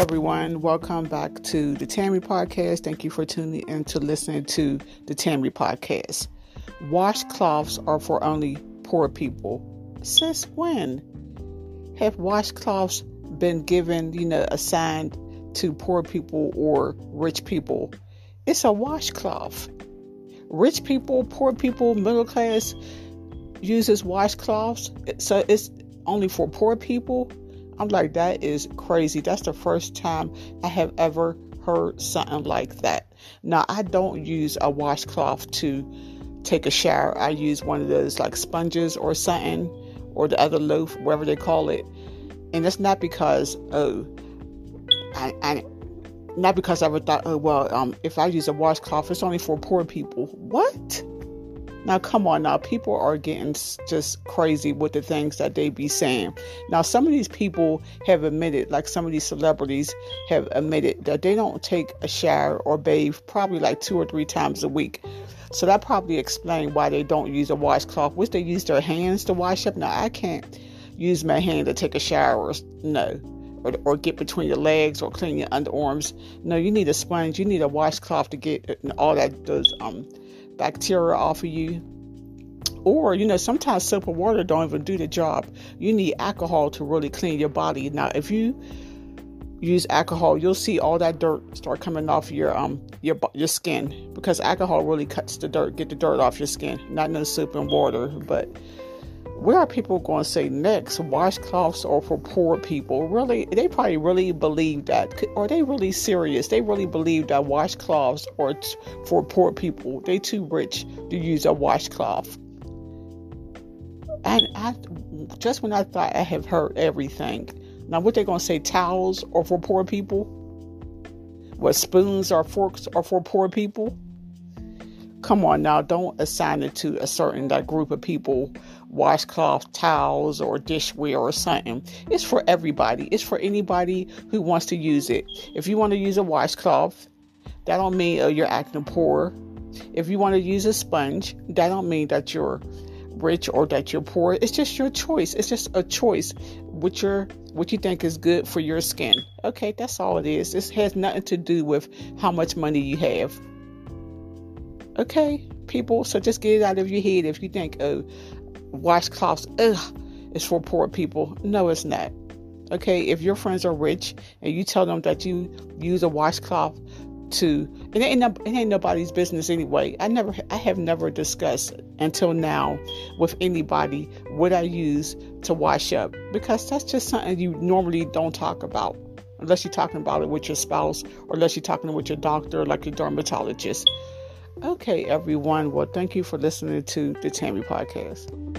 everyone. Welcome back to the Tammy Podcast. Thank you for tuning in to listening to the Tammy Podcast. Washcloths are for only poor people. Since when have washcloths been given, you know, assigned to poor people or rich people? It's a washcloth. Rich people, poor people, middle class uses washcloths. So it's only for poor people I'm like, that is crazy. That's the first time I have ever heard something like that. Now, I don't use a washcloth to take a shower. I use one of those like sponges or something, or the other loofah, whatever they call it. And it's not because, oh, I, I not because I ever thought, oh, well, um, if I use a washcloth, it's only for poor people. What? Now, come on, now people are getting just crazy with the things that they be saying. Now, some of these people have admitted, like some of these celebrities have admitted, that they don't take a shower or bathe probably like two or three times a week. So that probably explains why they don't use a washcloth, which they use their hands to wash up. Now, I can't use my hand to take a shower, no, or, or get between your legs or clean your underarms. No, you need a sponge. You need a washcloth to get all that those um bacteria off of you. Or, you know, sometimes soap and water don't even do the job. You need alcohol to really clean your body. Now, if you use alcohol, you'll see all that dirt start coming off your um your your skin because alcohol really cuts the dirt, get the dirt off your skin. Not no soap and water, but where are people going to say next? Washcloths are for poor people? Really, they probably really believe that. Are they really serious? They really believe that washcloths are t- for poor people. They too rich to use a washcloth. And I, just when I thought I have heard everything, now what they going to say? Towels are for poor people? What spoons or forks are for poor people? Come on now, don't assign it to a certain that group of people washcloth towels or dishware or something. It's for everybody. It's for anybody who wants to use it. If you want to use a washcloth, that don't mean uh, you're acting poor. If you want to use a sponge, that don't mean that you're rich or that you're poor. It's just your choice. It's just a choice what your what you think is good for your skin. Okay, that's all it is. This has nothing to do with how much money you have. Okay, people, so just get it out of your head if you think, oh, washcloths, ugh, it's for poor people. No, it's not. Okay, if your friends are rich and you tell them that you use a washcloth to, it ain't, it ain't nobody's business anyway. I never, I have never discussed until now with anybody what I use to wash up because that's just something you normally don't talk about unless you're talking about it with your spouse or unless you're talking with your doctor, like your dermatologist. Okay, everyone. Well, thank you for listening to the Tammy Podcast.